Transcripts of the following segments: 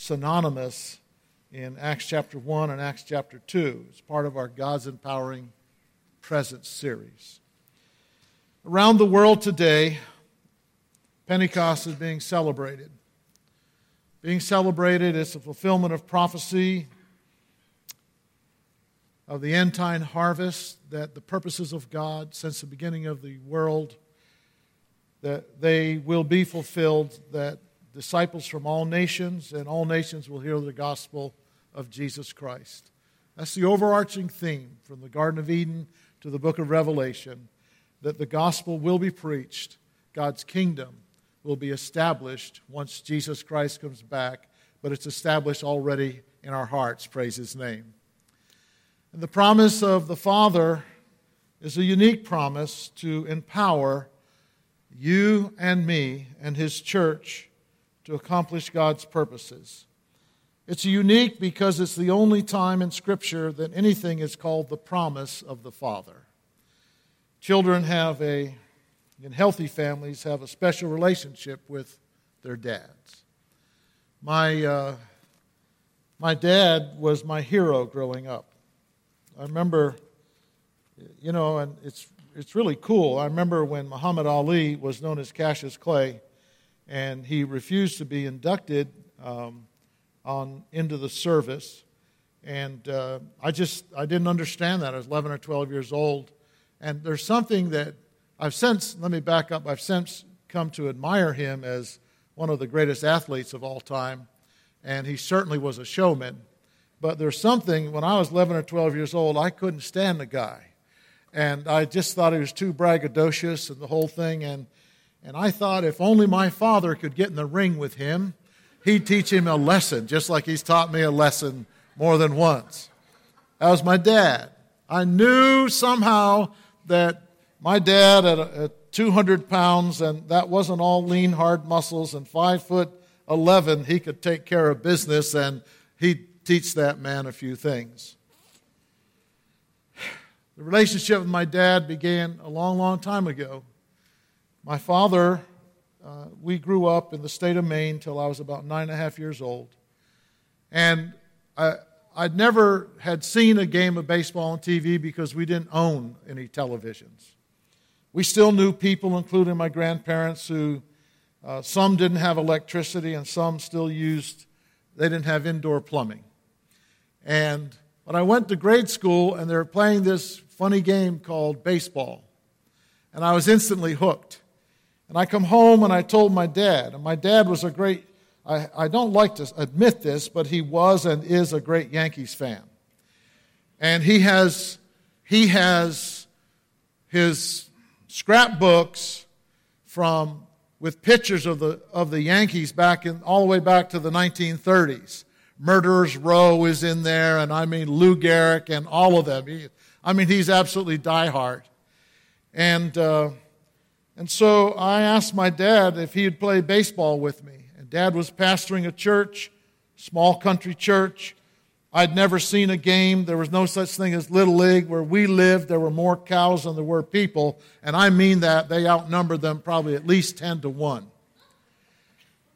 synonymous in Acts chapter 1 and Acts chapter 2. It's part of our God's Empowering Presence series. Around the world today, Pentecost is being celebrated. Being celebrated is the fulfillment of prophecy of the end time harvest, that the purposes of God since the beginning of the world, that they will be fulfilled, that disciples from all nations and all nations will hear the gospel of Jesus Christ. That's the overarching theme from the Garden of Eden to the book of Revelation that the gospel will be preached, God's kingdom will be established once Jesus Christ comes back, but it's established already in our hearts. Praise his name. And the promise of the Father is a unique promise to empower you and me and his church to accomplish God's purposes. It's unique because it's the only time in Scripture that anything is called the promise of the Father. Children have a, in healthy families, have a special relationship with their dads. My, uh, my dad was my hero growing up. I remember, you know, and it's, it's really cool. I remember when Muhammad Ali was known as Cassius Clay, and he refused to be inducted. Um, on into the service. And uh, I just I didn't understand that. I was 11 or 12 years old, and there's something that I've since let me back up. I've since come to admire him as one of the greatest athletes of all time, and he certainly was a showman. But there's something when I was 11 or 12 years old, I couldn't stand the guy, and I just thought he was too braggadocious and the whole thing. And and I thought if only my father could get in the ring with him he'd teach him a lesson, just like he's taught me a lesson more than once. That was my dad. I knew somehow that my dad at, at 200 pounds, and that wasn't all lean, hard muscles, and five foot 11, he could take care of business, and he'd teach that man a few things. The relationship with my dad began a long, long time ago. My father uh, we grew up in the state of Maine till I was about nine and a half years old. And I, I'd never had seen a game of baseball on TV because we didn't own any televisions. We still knew people, including my grandparents, who uh, some didn't have electricity and some still used, they didn't have indoor plumbing. And when I went to grade school and they were playing this funny game called baseball, and I was instantly hooked. And I come home and I told my dad, and my dad was a great, I, I don't like to admit this, but he was and is a great Yankees fan. And he has, he has his scrapbooks from, with pictures of the, of the Yankees back in, all the way back to the 1930s. Murderers Row is in there, and I mean Lou Gehrig and all of them. He, I mean, he's absolutely diehard. And, uh, and so I asked my dad if he'd play baseball with me. And dad was pastoring a church, small country church. I'd never seen a game. There was no such thing as Little League. Where we lived, there were more cows than there were people. And I mean that. They outnumbered them probably at least 10 to 1.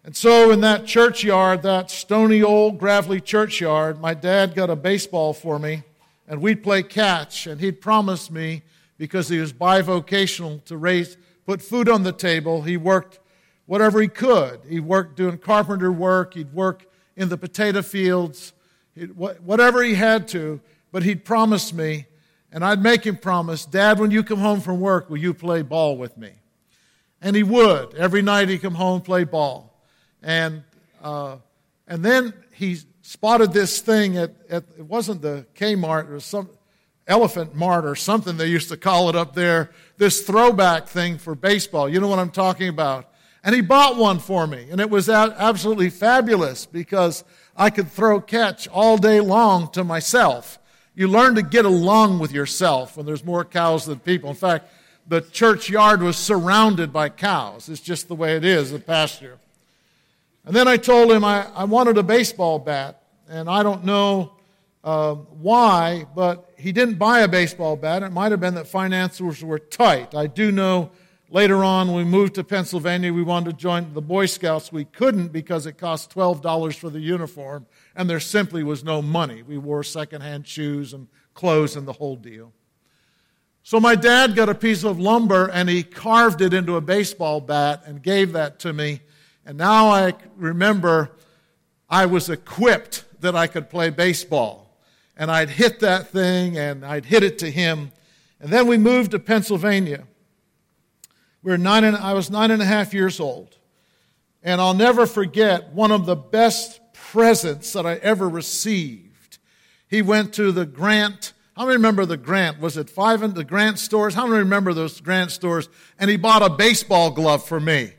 And so in that churchyard, that stony old gravelly churchyard, my dad got a baseball for me, and we'd play catch. And he'd promised me, because he was bivocational, to raise put food on the table. He worked whatever he could. He worked doing carpenter work, he'd work in the potato fields, whatever he had to, but he'd promise me, and I'd make him promise, Dad, when you come home from work, will you play ball with me? And he would. Every night he'd come home play ball. And, uh, and then he spotted this thing at, at, it wasn't the Kmart, it was some, Elephant Mart or something they used to call it up there, this throwback thing for baseball. You know what I'm talking about. And he bought one for me, and it was absolutely fabulous because I could throw catch all day long to myself. You learn to get along with yourself when there's more cows than people. In fact, the churchyard was surrounded by cows. It's just the way it is, the pasture. And then I told him I, I wanted a baseball bat, and I don't know uh, why, but he didn't buy a baseball bat. It might have been that finances were tight. I do know Later on, we moved to Pennsylvania, we wanted to join the Boy Scouts. We couldn't because it cost $12 for the uniform, and there simply was no money. We wore secondhand shoes and clothes and the whole deal. So my dad got a piece of lumber and he carved it into a baseball bat and gave that to me. And now I remember I was equipped that I could play baseball. And I'd hit that thing and I'd hit it to him. And then we moved to Pennsylvania. We were nine and, I was nine and a half years old. And I'll never forget one of the best presents that I ever received. He went to the Grant how many remember the Grant? Was it five the Grant stores? How many remember those Grant stores? And he bought a baseball glove for me.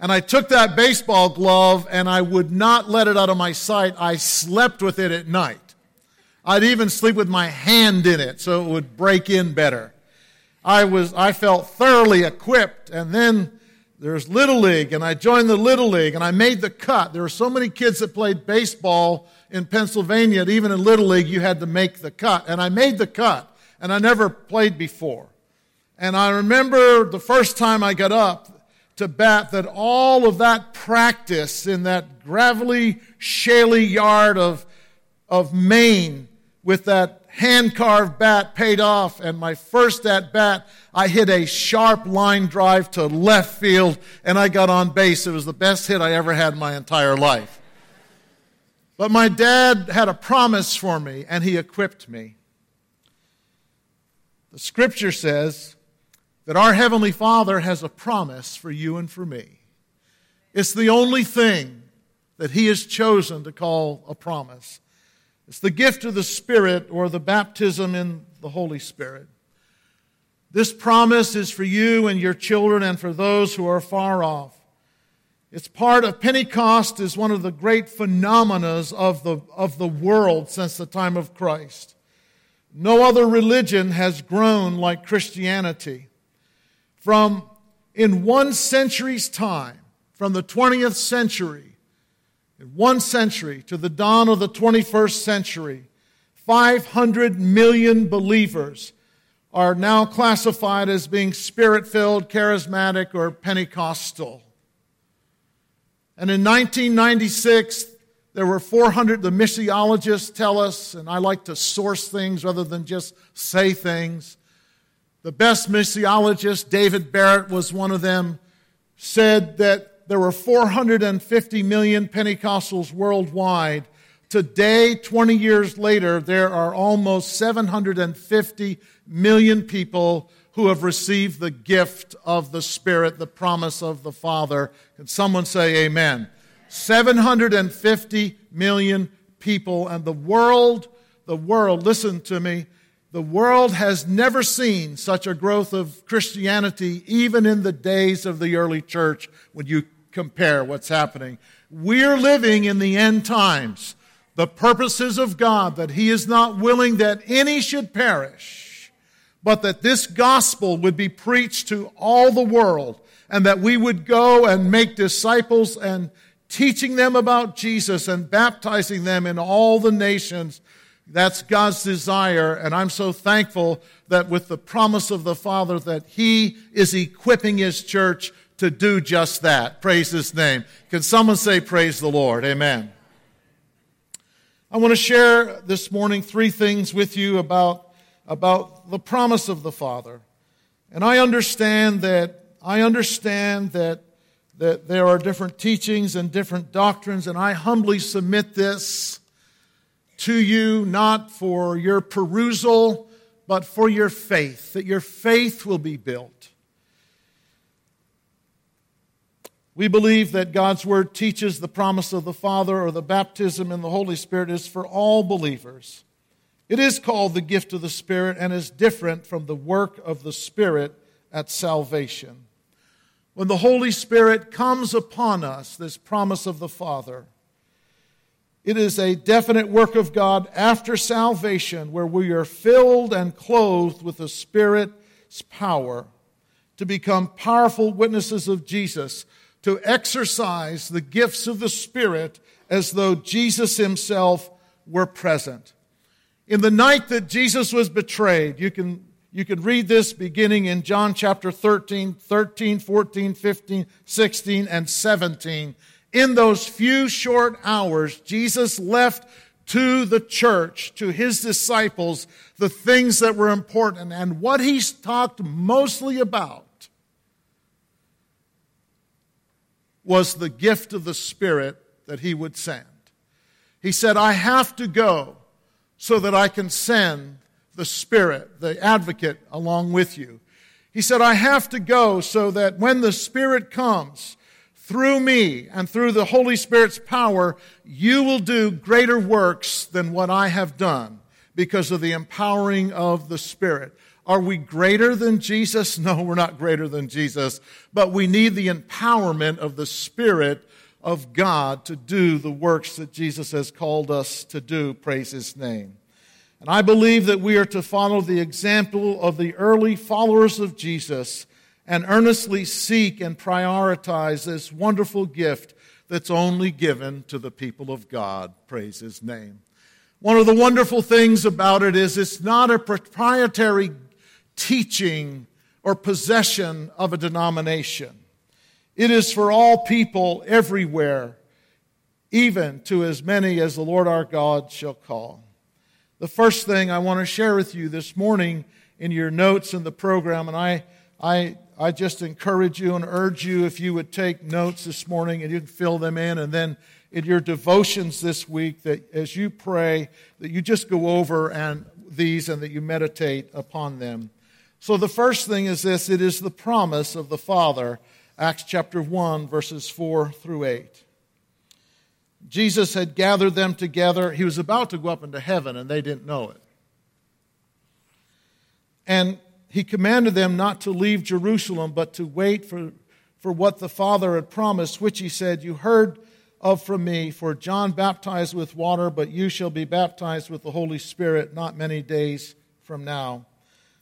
And I took that baseball glove and I would not let it out of my sight. I slept with it at night. I'd even sleep with my hand in it so it would break in better. I was, I felt thoroughly equipped. And then there's Little League, and I joined the Little League, and I made the cut. There were so many kids that played baseball in Pennsylvania, that even in Little League, you had to make the cut. And I made the cut, and I never played before. And I remember the first time I got up to bat that all of that practice in that gravelly, shaly yard of, of Maine with that hand carved bat paid off, and my first at bat, I hit a sharp line drive to left field, and I got on base. It was the best hit I ever had in my entire life. But my dad had a promise for me, and he equipped me. The scripture says that our Heavenly Father has a promise for you and for me. It's the only thing that He has chosen to call a promise. It's the gift of the Spirit or the baptism in the Holy Spirit. This promise is for you and your children and for those who are far off. It's part of Pentecost is one of the great phenomena of the, of the world since the time of Christ. No other religion has grown like Christianity. From in one century's time, from the 20th century in one century to the dawn of the 21st century, 500 million believers are now classified as being spirit filled, charismatic, or Pentecostal. And in 1996, there were 400, the missiologists tell us, and I like to source things rather than just say things. The best missiologist, David Barrett, was one of them, said that there were 450 million Pentecostals worldwide. Today, 20 years later, there are almost 750 million people who have received the gift of the Spirit, the promise of the Father. Can someone say amen? 750 million people, and the world, the world, listen to me, the world has never seen such a growth of Christianity, even in the days of the early church, when you compare what's happening. We're living in the end times. The purposes of God, that He is not willing that any should perish, but that this gospel would be preached to all the world, and that we would go and make disciples and teaching them about Jesus and baptizing them in all the nations. That's God's desire, and I'm so thankful that with the promise of the Father that He is equipping His church to do just that. Praise His name. Can someone say, Praise the Lord? Amen. I want to share this morning three things with you about, about the promise of the Father. And I understand that, I understand that, that there are different teachings and different doctrines, and I humbly submit this to you, not for your perusal, but for your faith, that your faith will be built. We believe that God's Word teaches the promise of the Father or the baptism in the Holy Spirit is for all believers. It is called the gift of the Spirit and is different from the work of the Spirit at salvation. When the Holy Spirit comes upon us, this promise of the Father, it is a definite work of God after salvation where we are filled and clothed with the Spirit's power to become powerful witnesses of Jesus to exercise the gifts of the Spirit as though Jesus himself were present. In the night that Jesus was betrayed, you can, You can read this beginning in John chapter 13, 13, 14, 15, 16, and 17. In those few short hours, Jesus left to the church, to his disciples, the things that were important. And what he's talked mostly about was the gift of the Spirit that he would send. He said, I have to go so that I can send the Spirit, the advocate, along with you. He said, I have to go so that when the Spirit comes, through me and through the Holy Spirit's power, you will do greater works than what I have done because of the empowering of the Spirit. Are we greater than Jesus? No, we're not greater than Jesus, but we need the empowerment of the Spirit of God to do the works that Jesus has called us to do. Praise His name. And I believe that we are to follow the example of the early followers of Jesus and earnestly seek and prioritize this wonderful gift that's only given to the people of God. Praise His name. One of the wonderful things about it is it's not a proprietary teaching or possession of a denomination. It is for all people everywhere, even to as many as the Lord our God shall call. The first thing I want to share with you this morning in your notes in the program, and I, I I just encourage you and urge you if you would take notes this morning and you can fill them in and then in your devotions this week that as you pray that you just go over and these and that you meditate upon them. So the first thing is this it is the promise of the Father Acts chapter 1 verses 4 through 8. Jesus had gathered them together. He was about to go up into heaven and they didn't know it. And he commanded them not to leave Jerusalem, but to wait for, for what the Father had promised, which he said, You heard of from me, for John baptized with water, but you shall be baptized with the Holy Spirit not many days from now.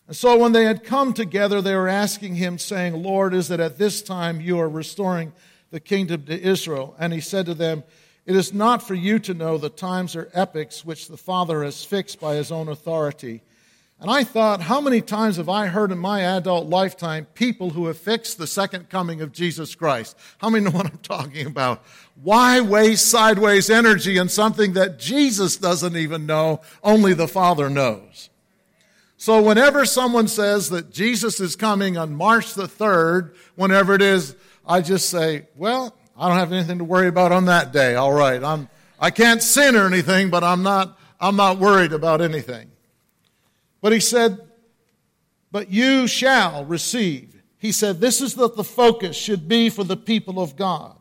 And so when they had come together, they were asking him, saying, Lord, is it at this time you are restoring the kingdom to Israel? And he said to them, It is not for you to know the times or epochs which the Father has fixed by his own authority and I thought, how many times have I heard in my adult lifetime people who have fixed the second coming of Jesus Christ? How many know what I'm talking about? Why waste sideways energy in something that Jesus doesn't even know, only the Father knows? So whenever someone says that Jesus is coming on March the 3rd, whenever it is, I just say, well, I don't have anything to worry about on that day. All right. I'm, I can't sin or anything, but I'm not, I'm not worried about anything. But he said, But you shall receive. He said, This is what the focus should be for the people of God.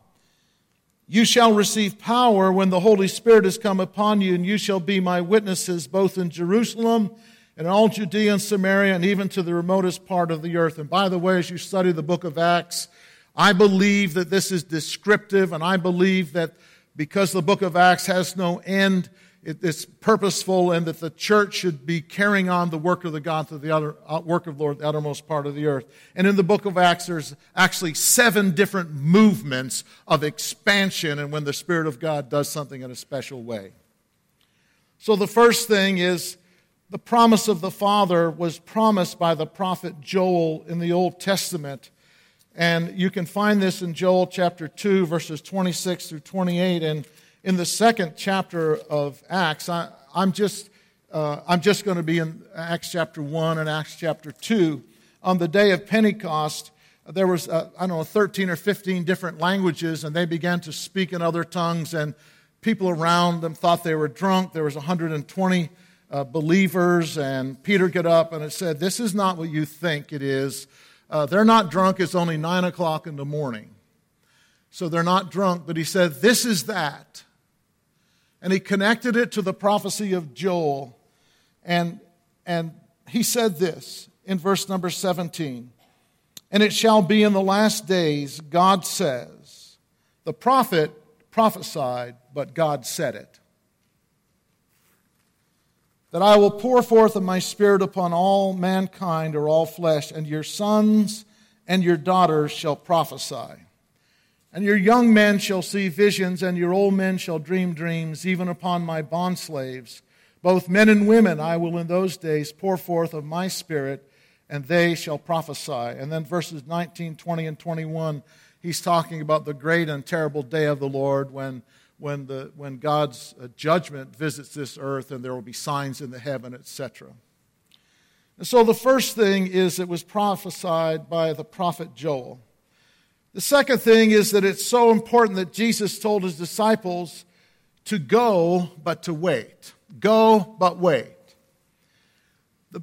You shall receive power when the Holy Spirit has come upon you, and you shall be my witnesses both in Jerusalem and all Judea and Samaria and even to the remotest part of the earth. And by the way, as you study the book of Acts, I believe that this is descriptive, and I believe that because the book of Acts has no end, it's purposeful and that the church should be carrying on the work of the God to the other, uh, work of Lord, the uttermost part of the earth. And in the book of Acts, there's actually seven different movements of expansion and when the Spirit of God does something in a special way. So the first thing is the promise of the Father was promised by the prophet Joel in the Old Testament. And you can find this in Joel chapter 2, verses 26 through 28. And in the second chapter of Acts, I, am just, uh, I'm just going to be in Acts chapter 1 and Acts chapter 2. On the day of Pentecost, there was, uh, I don't know, 13 or 15 different languages, and they began to speak in other tongues, and people around them thought they were drunk. There was 120 uh, believers, and Peter got up and it said, This is not what you think it is. Uh, they're not drunk. It's only 9 o'clock in the morning. So they're not drunk, but he said, This is that and he connected it to the prophecy of Joel. And, and he said this in verse number 17 And it shall be in the last days, God says, the prophet prophesied, but God said it. That I will pour forth of my spirit upon all mankind or all flesh, and your sons and your daughters shall prophesy. And your young men shall see visions, and your old men shall dream dreams, even upon my bondslaves. Both men and women I will in those days pour forth of my spirit, and they shall prophesy. And then verses 19, 20, and 21, he's talking about the great and terrible day of the Lord when, when, the, when God's uh, judgment visits this earth and there will be signs in the heaven, etc. And so the first thing is it was prophesied by the prophet Joel. The second thing is that it's so important that Jesus told his disciples to go, but to wait. Go, but wait. The,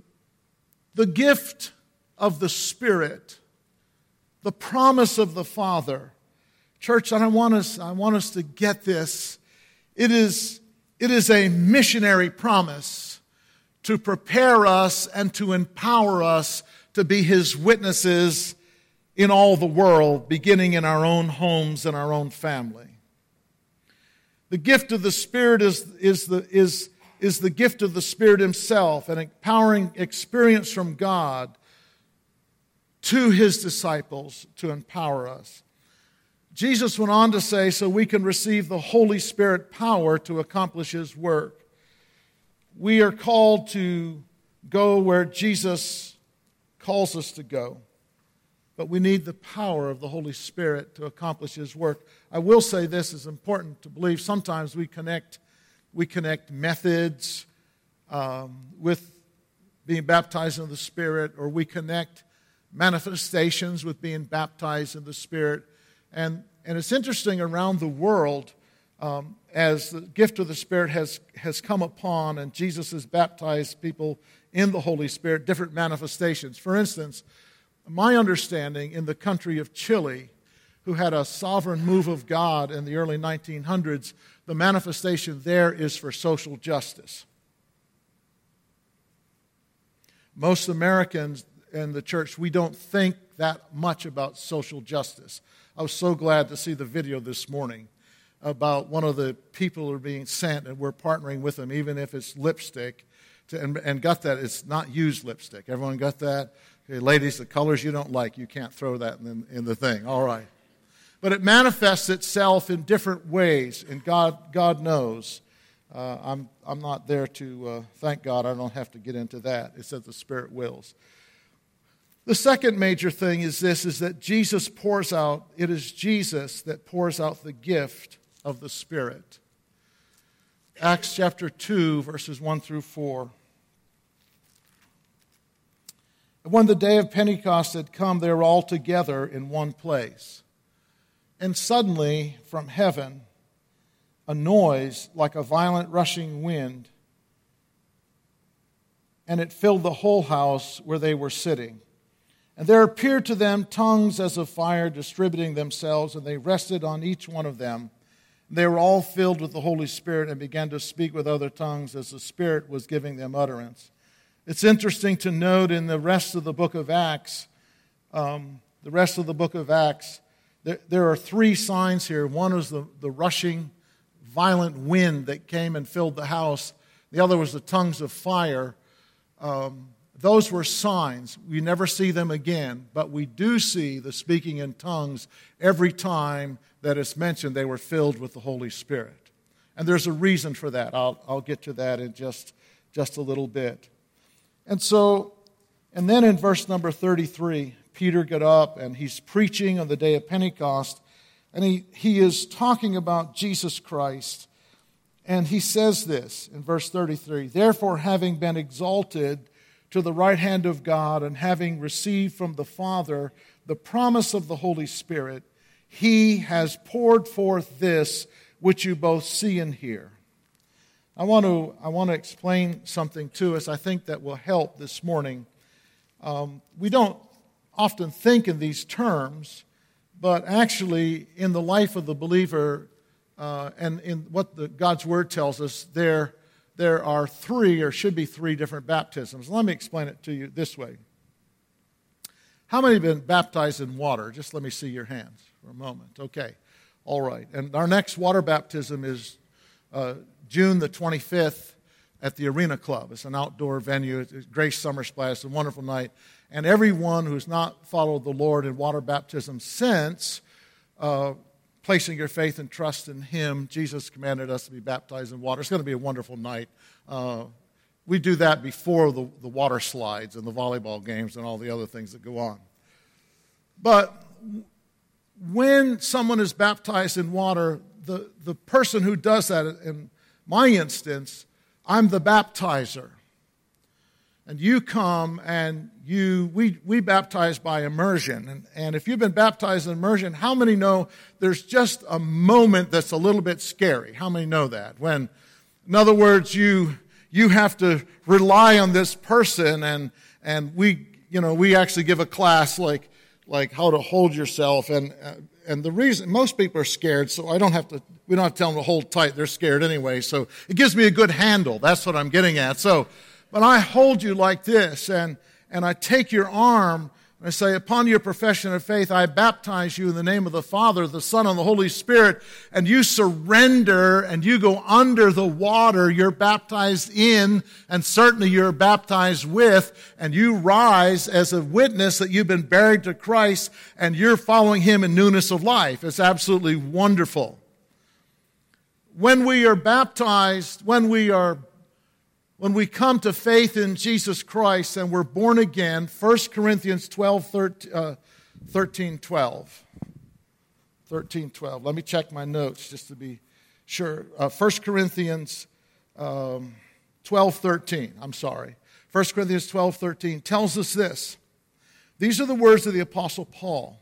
the gift of the Spirit, the promise of the Father. Church, I want us, I want us to get this. It is, it is a missionary promise to prepare us and to empower us to be His witnesses in all the world, beginning in our own homes and our own family. The gift of the Spirit is, is, the, is, is the gift of the Spirit Himself, an empowering experience from God to His disciples to empower us. Jesus went on to say, so we can receive the Holy Spirit power to accomplish His work. We are called to go where Jesus calls us to go but we need the power of the Holy Spirit to accomplish His work. I will say this is important to believe. Sometimes we connect, we connect methods um, with being baptized in the Spirit, or we connect manifestations with being baptized in the Spirit. And, and it's interesting around the world um, as the gift of the Spirit has, has come upon and Jesus has baptized people in the Holy Spirit, different manifestations. For instance, my understanding in the country of Chile, who had a sovereign move of God in the early 1900s, the manifestation there is for social justice. Most Americans in the church, we don't think that much about social justice. I was so glad to see the video this morning about one of the people who are being sent, and we're partnering with them, even if it's lipstick, to, and, and got that it's not used lipstick. Everyone got that? Okay, ladies, the colors you don't like, you can't throw that in, in the thing. All right. But it manifests itself in different ways, and God, God knows. Uh, I'm, I'm not there to uh, thank God. I don't have to get into that. It's that the Spirit wills. The second major thing is this is that Jesus pours out, it is Jesus that pours out the gift of the Spirit. Acts chapter 2, verses 1 through 4. When the day of Pentecost had come, they were all together in one place. And suddenly, from heaven, a noise like a violent rushing wind, and it filled the whole house where they were sitting. And there appeared to them tongues as of fire distributing themselves, and they rested on each one of them. They were all filled with the Holy Spirit and began to speak with other tongues as the Spirit was giving them utterance. It's interesting to note in the rest of the book of Acts, um, the rest of the book of Acts, there, there are three signs here. One is the, the rushing, violent wind that came and filled the house, the other was the tongues of fire. Um, those were signs. We never see them again, but we do see the speaking in tongues every time that it's mentioned they were filled with the Holy Spirit. And there's a reason for that. I'll, I'll get to that in just, just a little bit. And so, and then in verse number 33, Peter got up and he's preaching on the day of Pentecost, and he, he is talking about Jesus Christ. And he says this in verse 33 Therefore, having been exalted to the right hand of God and having received from the Father the promise of the Holy Spirit, he has poured forth this which you both see and hear. I want to, I want to explain something to us I think that will help this morning. Um, we don't often think in these terms, but actually, in the life of the believer uh, and in what the, God's Word tells us, there, there are three, or should be three, different baptisms. Let me explain it to you this way. How many have been baptized in water? Just let me see your hands for a moment. Okay. All right. And our next water baptism is uh, June the 25th at the Arena Club. It's an outdoor venue. It's Grace Summer Splash. It's a wonderful night. And everyone who's not followed the Lord in water baptism since uh, placing your faith and trust in Him, Jesus commanded us to be baptized in water. It's going to be a wonderful night. Uh, we do that before the, the water slides and the volleyball games and all the other things that go on. But when someone is baptized in water, the, the person who does that, in my instance, I'm the baptizer. And you come and you, we, we baptize by immersion. And, and if you've been baptized in immersion, how many know there's just a moment that's a little bit scary? How many know that? When, in other words, you, you have to rely on this person and, and we, you know, we actually give a class like, like how to hold yourself. And, uh, and the reason, most people are scared, so I don't have to, we don't have to tell them to hold tight. They're scared anyway. So it gives me a good handle. That's what I'm getting at. So, but I hold you like this, and, and I take your arm, and I say, Upon your profession of faith, I baptize you in the name of the Father, the Son, and the Holy Spirit, and you surrender and you go under the water you're baptized in, and certainly you're baptized with, and you rise as a witness that you've been buried to Christ, and you're following Him in newness of life. It's absolutely wonderful. When we are baptized, when we are when we come to faith in Jesus Christ and we're born again, 1 Corinthians 12, 13, uh, 13 12. 13, 12. Let me check my notes just to be sure. Uh, 1 Corinthians um, 12, 13. I'm sorry. 1 Corinthians 12, 13 tells us this. These are the words of the Apostle Paul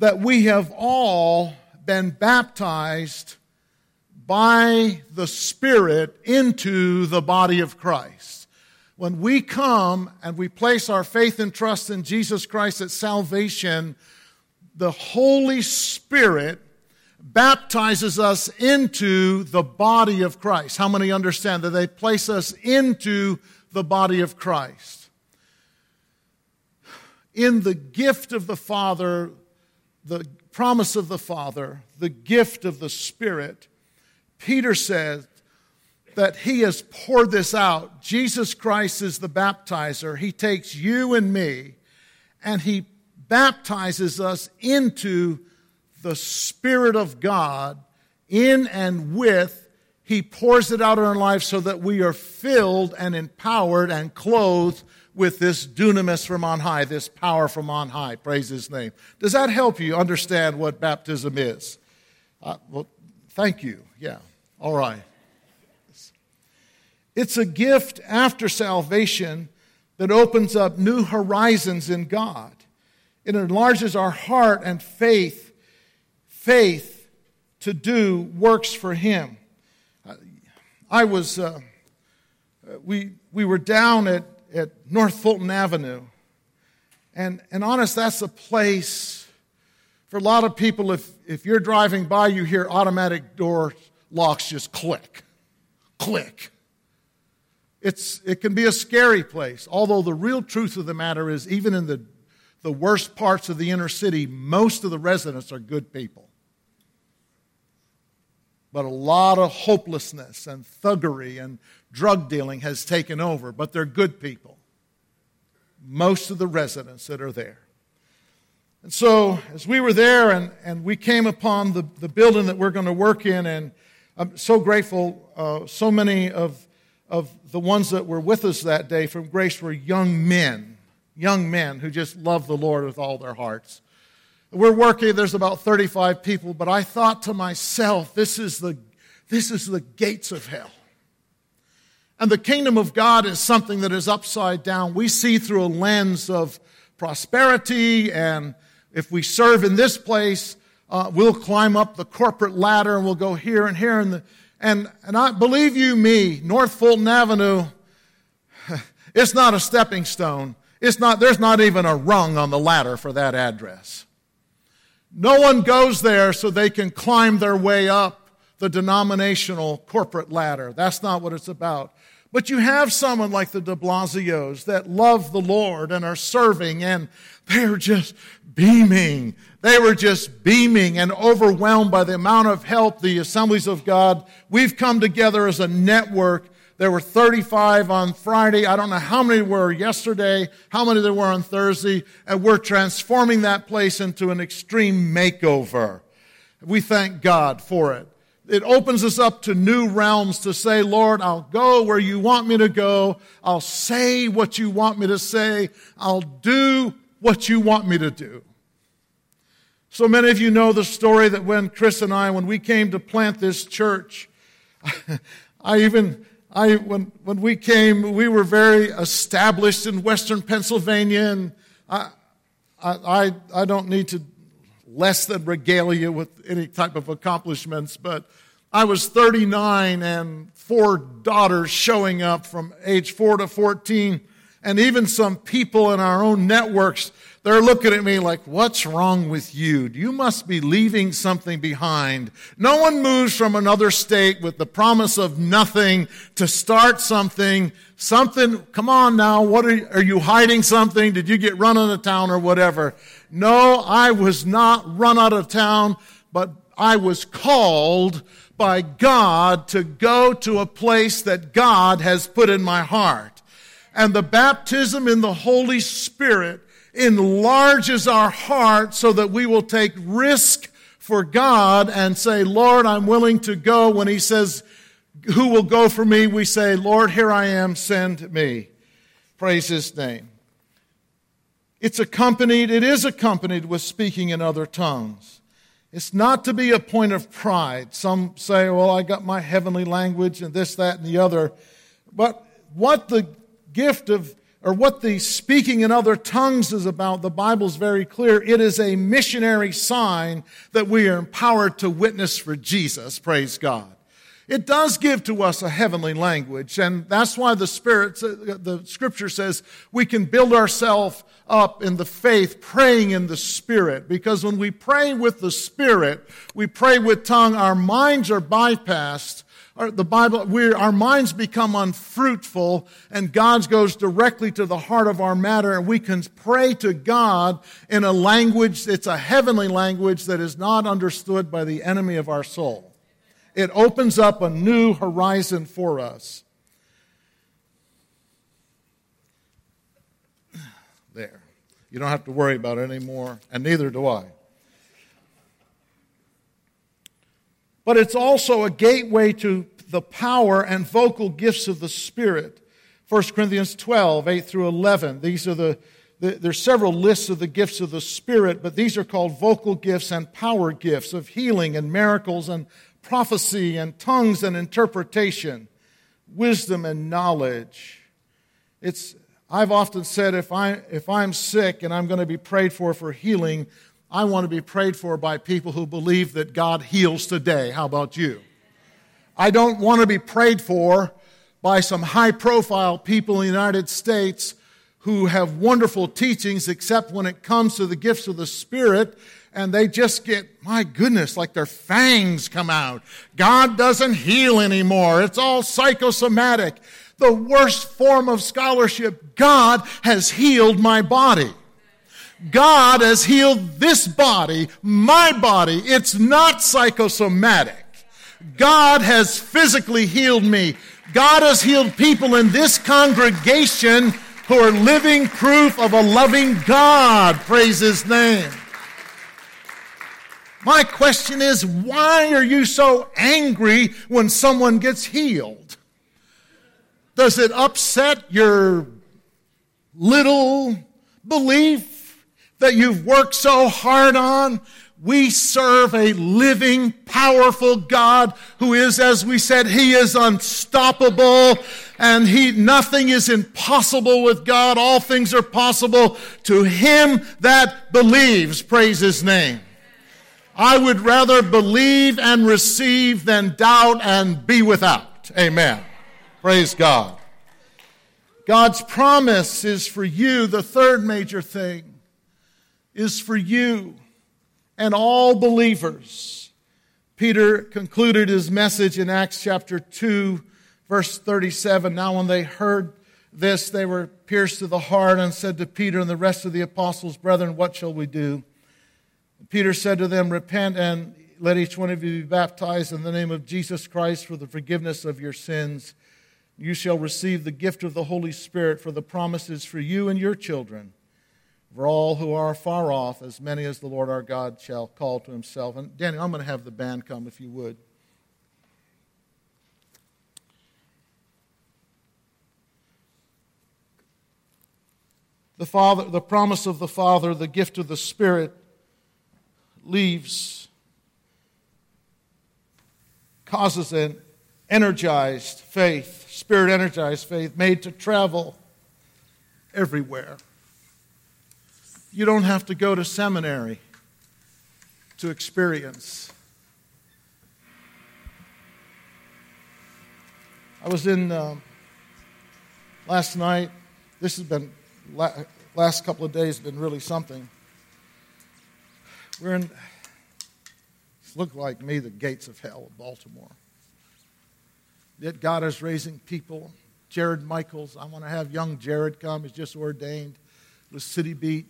that we have all been baptized by the Spirit into the body of Christ. When we come and we place our faith and trust in Jesus Christ at salvation, the Holy Spirit baptizes us into the body of Christ. How many understand that they place us into the body of Christ? In the gift of the Father, the promise of the Father, the gift of the Spirit, Peter says that he has poured this out. Jesus Christ is the baptizer. He takes you and me and he baptizes us into the Spirit of God in and with. He pours it out in our lives so that we are filled and empowered and clothed with this dunamis from on high, this power from on high. Praise his name. Does that help you understand what baptism is? Uh, well, thank you. Yeah. All right. It's a gift after salvation that opens up new horizons in God. It enlarges our heart and faith, faith to do works for Him. I was, uh, we, we were down at, at North Fulton Avenue. And, and honest, that's a place for a lot of people, if, if you're driving by, you hear automatic doors locks just click, click. It's, it can be a scary place, although the real truth of the matter is, even in the, the worst parts of the inner city, most of the residents are good people. But a lot of hopelessness and thuggery and drug dealing has taken over, but they're good people. Most of the residents that are there. And so, as we were there and, and we came upon the, the building that we're going to work in, and I'm so grateful. Uh, so many of, of the ones that were with us that day from Grace were young men, young men who just love the Lord with all their hearts. We're working, there's about 35 people, but I thought to myself, this is the, this is the gates of hell. And the kingdom of God is something that is upside down. We see through a lens of prosperity, and if we serve in this place, uh, we'll climb up the corporate ladder and we'll go here and here. And, the, and, and I believe you me, North Fulton Avenue, it's not a stepping stone. It's not, there's not even a rung on the ladder for that address. No one goes there so they can climb their way up the denominational corporate ladder. That's not what it's about. But you have someone like the de Blasios that love the Lord and are serving, and they're just beaming. They were just beaming and overwhelmed by the amount of help the Assemblies of God. We've come together as a network. There were 35 on Friday. I don't know how many were yesterday, how many there were on Thursday, and we're transforming that place into an extreme makeover. We thank God for it. it opens us up to new realms to say, Lord, I'll go where you want me to go. I'll say what you want me to say. I'll do what you want me to do. So many of you know the story that when Chris and I, when we came to plant this church, I even, I, when, when we came, we were very established in Western Pennsylvania, and I, I, I don't need to less than regale you with any type of accomplishments, but I was 39 and four daughters showing up from age 4 to 14, and even some people in our own networks they're looking at me like, what's wrong with you? You must be leaving something behind. No one moves from another state with the promise of nothing to start something. Something, come on now, what are you, are you hiding something? Did you get run out of town or whatever? No, I was not run out of town, but I was called by God to go to a place that God has put in my heart. And the baptism in the Holy Spirit enlarges our heart so that we will take risk for God and say, Lord, I'm willing to go. When He says, Who will go for me? We say, Lord, here I am, send me. Praise His name. It's accompanied, it is accompanied with speaking in other tongues. It's not to be a point of pride. Some say, well, I got my heavenly language and this, that, and the other. But what the gift of or what the speaking in other tongues is about, the Bible's very clear. It is a missionary sign that we are empowered to witness for Jesus. Praise God. It does give to us a heavenly language, and that's why the Spirit, the Scripture says we can build ourselves up in the faith, praying in the Spirit. Because when we pray with the Spirit, we pray with tongue, our minds are bypassed our, the Bible, our minds become unfruitful, and God goes directly to the heart of our matter, and we can pray to God in a language, it's a heavenly language that is not understood by the enemy of our soul. It opens up a new horizon for us. There. You don't have to worry about it anymore, and neither do I. but it's also a gateway to the power and vocal gifts of the Spirit. 1 Corinthians 12, 8 through 11. These are the, the, there's several lists of the gifts of the Spirit, but these are called vocal gifts and power gifts of healing and miracles and prophecy and tongues and interpretation, wisdom and knowledge. It's, I've often said if, I, if I'm sick and I'm going to be prayed for for healing, I want to be prayed for by people who believe that God heals today. How about you? I don't want to be prayed for by some high profile people in the United States who have wonderful teachings, except when it comes to the gifts of the Spirit, and they just get, my goodness, like their fangs come out. God doesn't heal anymore. It's all psychosomatic. The worst form of scholarship. God has healed my body. God has healed this body, my body. It's not psychosomatic. God has physically healed me. God has healed people in this congregation who are living proof of a loving God. Praise His name. My question is, why are you so angry when someone gets healed? Does it upset your little belief? That you've worked so hard on. We serve a living, powerful God who is, as we said, He is unstoppable and He, nothing is impossible with God. All things are possible to Him that believes. Praise His name. I would rather believe and receive than doubt and be without. Amen. Praise God. God's promise is for you, the third major thing is for you and all believers. Peter concluded his message in Acts chapter 2, verse 37. Now, when they heard this, they were pierced to the heart and said to Peter and the rest of the apostles, Brethren, what shall we do? Peter said to them, Repent and let each one of you be baptized in the name of Jesus Christ for the forgiveness of your sins. You shall receive the gift of the Holy Spirit, for the promises for you and your children for all who are far off, as many as the Lord our God shall call to himself. And Daniel, I'm going to have the band come if you would. The, Father, the promise of the Father, the gift of the Spirit, leaves, causes an energized faith, spirit energized faith, made to travel everywhere. You don't have to go to seminary to experience. I was in uh, last night. This has been last couple of days been really something. We're in. Looked like me the gates of hell of Baltimore. Yet God is raising people. Jared Michaels, I want to have young Jared come. He's just ordained. The city beat.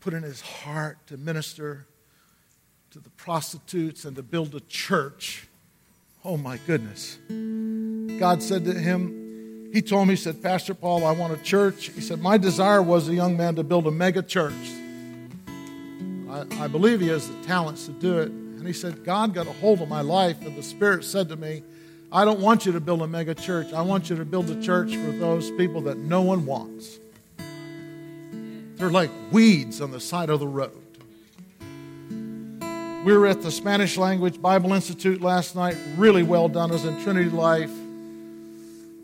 Put in his heart to minister to the prostitutes and to build a church. Oh my goodness. God said to him, He told me, He said, Pastor Paul, I want a church. He said, My desire was a young man to build a mega church. I, I believe he has the talents to do it. And he said, God got a hold of my life, and the Spirit said to me, I don't want you to build a mega church. I want you to build a church for those people that no one wants. They're like weeds on the side of the road. We were at the Spanish Language Bible Institute last night. Really well done. Was in Trinity Life.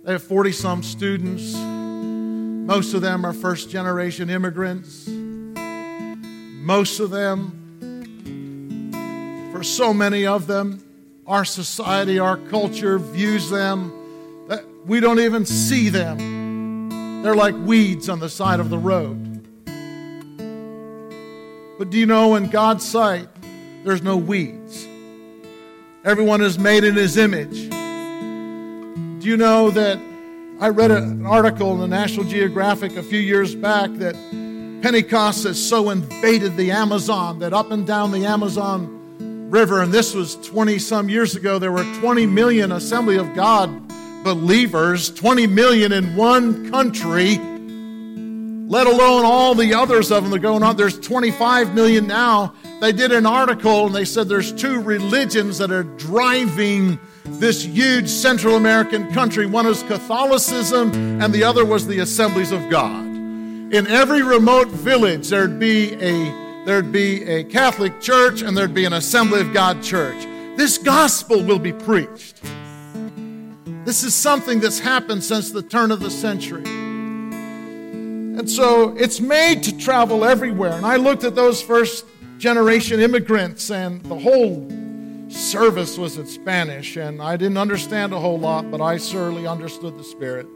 They have 40 some students. Most of them are first generation immigrants. Most of them, for so many of them, our society, our culture views them that we don't even see them. They're like weeds on the side of the road. But do you know, in God's sight, there's no weeds. Everyone is made in His image. Do you know that I read an article in the National Geographic a few years back that Pentecost has so invaded the Amazon that up and down the Amazon River, and this was 20 some years ago, there were 20 million Assembly of God believers, 20 million in one country, let alone all the others of them that are going on. There's 25 million now. They did an article and they said there's two religions that are driving this huge Central American country. One is Catholicism, and the other was the Assemblies of God. In every remote village, there'd be a there'd be a Catholic church and there'd be an Assembly of God church. This gospel will be preached. This is something that's happened since the turn of the century. And so it's made to travel everywhere. And I looked at those first generation immigrants, and the whole service was in Spanish. And I didn't understand a whole lot, but I certainly understood the Spirit.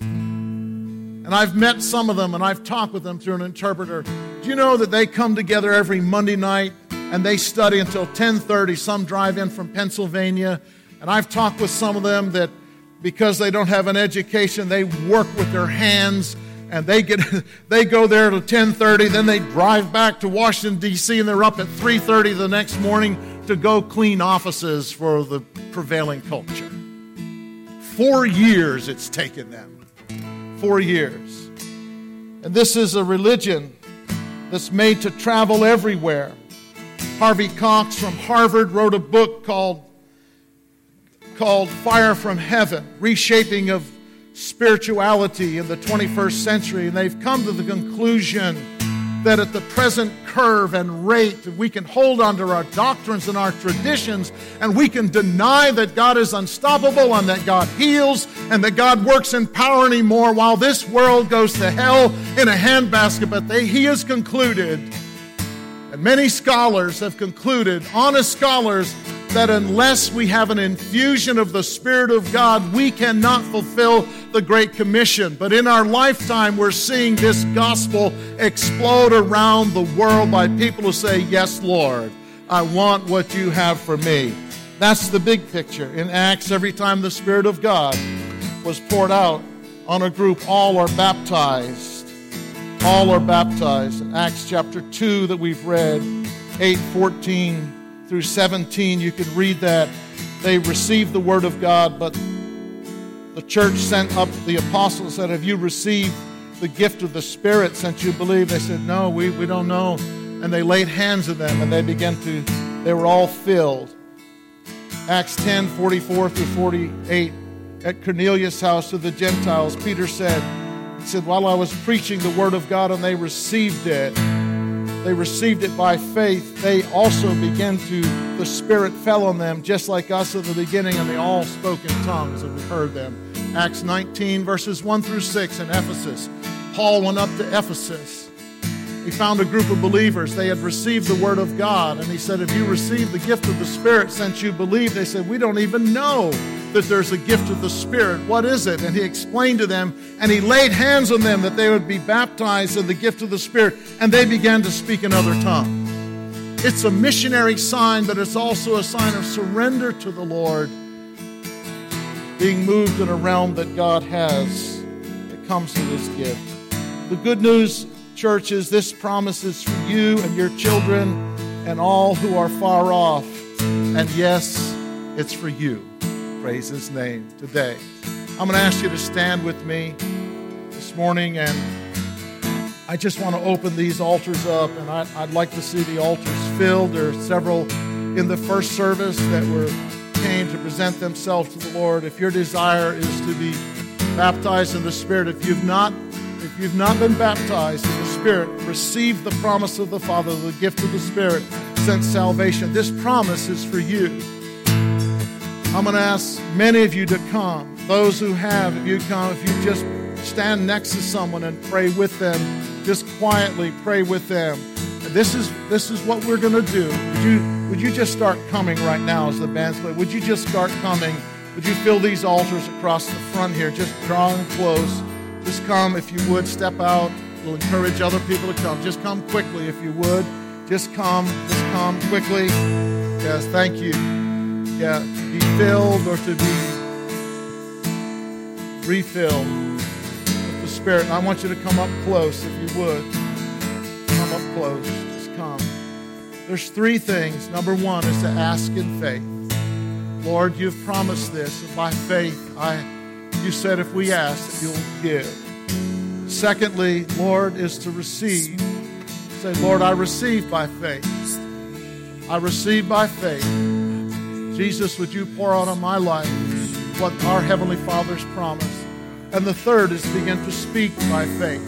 And I've met some of them and I've talked with them through an interpreter. Do you know that they come together every Monday night and they study until 10:30. Some drive in from Pennsylvania, and I've talked with some of them that because they don't have an education, they work with their hands and they get they go there till 10:30, then they drive back to Washington D.C. and they're up at 3:30 the next morning to go clean offices for the prevailing culture. 4 years it's taken them four years. And this is a religion that's made to travel everywhere. Harvey Cox from Harvard wrote a book called, called Fire from Heaven Reshaping of Spirituality in the 21st Century. And they've come to the conclusion that at the present curve and rate, we can hold on to our doctrines and our traditions, and we can deny that God is unstoppable and that God heals and that God works in power anymore while this world goes to hell in a handbasket. But they, he has concluded, and many scholars have concluded, honest scholars, that unless we have an infusion of the Spirit of God, we cannot fulfill the Great Commission. But in our lifetime, we're seeing this gospel explode around the world by people who say, Yes, Lord, I want what you have for me. That's the big picture. In Acts, every time the Spirit of God was poured out on a group, all are baptized. All are baptized. In Acts chapter 2 that we've read, 8 14 through 17, you can read that. They received the word of God, but the church sent up the apostles and said, Have you received the gift of the Spirit since you believe? They said, No, we, we don't know. And they laid hands on them and they began to, they were all filled. Acts 10 44 through 48. At Cornelius' house to the Gentiles, Peter said, He said, While I was preaching the word of God and they received it, they received it by faith. They also began to, the Spirit fell on them just like us at the beginning, and they all spoke in tongues, and we heard them. Acts 19, verses 1 through 6 in Ephesus. Paul went up to Ephesus. He found a group of believers. They had received the word of God, and he said, If you receive the gift of the Spirit since you believe, they said, We don't even know that there's a gift of the Spirit. What is it? And he explained to them, and he laid hands on them that they would be baptized in the gift of the Spirit, and they began to speak in other tongues. It's a missionary sign, but it's also a sign of surrender to the Lord, being moved in a realm that God has that comes to this gift. The good news, church, is this promise is for you and your children and all who are far off. And yes, it's for you. Praise his name today. I'm going to ask you to stand with me this morning, and I just want to open these altars up, and I'd, I'd like to see the altars filled. There are several in the first service that were came to present themselves to the Lord. If your desire is to be baptized in the Spirit, if you've not if you've not been baptized in the Spirit, receive the promise of the Father, the gift of the Spirit, since salvation. This promise is for you. I'm going to ask many of you to come. Those who have, if you come, if you just stand next to someone and pray with them, just quietly pray with them. This is this is what we're going to do. Would you would you just start coming right now as the band's play? Would you just start coming? Would you fill these altars across the front here? Just draw them close. Just come if you would. Step out. We'll encourage other people to come. Just come quickly if you would. Just come. Just come quickly. Yes, thank you yeah, to be filled or to be refilled with the Spirit. And I want you to come up close if you would. Come up close. Just come. There's three things. Number one is to ask in faith. Lord, you've promised this. And by faith, I you said if we ask, you'll give. Secondly, Lord, is to receive. Say, Lord, I receive by faith. I receive by faith. Jesus, would you pour out on my life what our Heavenly Father's promised? And the third is begin to speak by faith.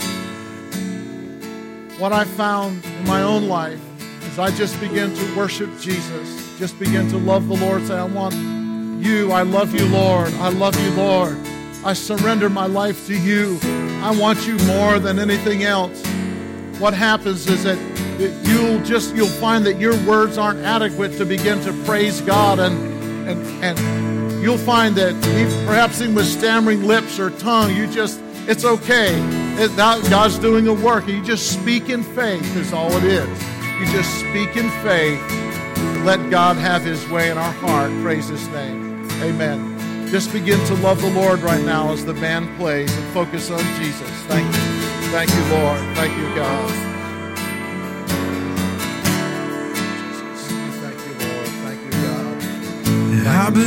What I found in my own life is I just begin to worship Jesus, just begin to love the Lord, say, I want you, I love you, Lord, I love you, Lord. I surrender my life to you. I want you more than anything else. What happens is that you'll just you'll find that your words aren't adequate to begin to praise God. And and and you'll find that even, perhaps even with stammering lips or tongue you just it's okay. It, God's doing a work. And you just speak in faith is all it is. You just speak in faith. Let God have his way in our heart. Praise his name. Amen. Just begin to love the Lord right now as the band plays and focus on Jesus. Thank you. Thank you Lord. Thank you God I Bye.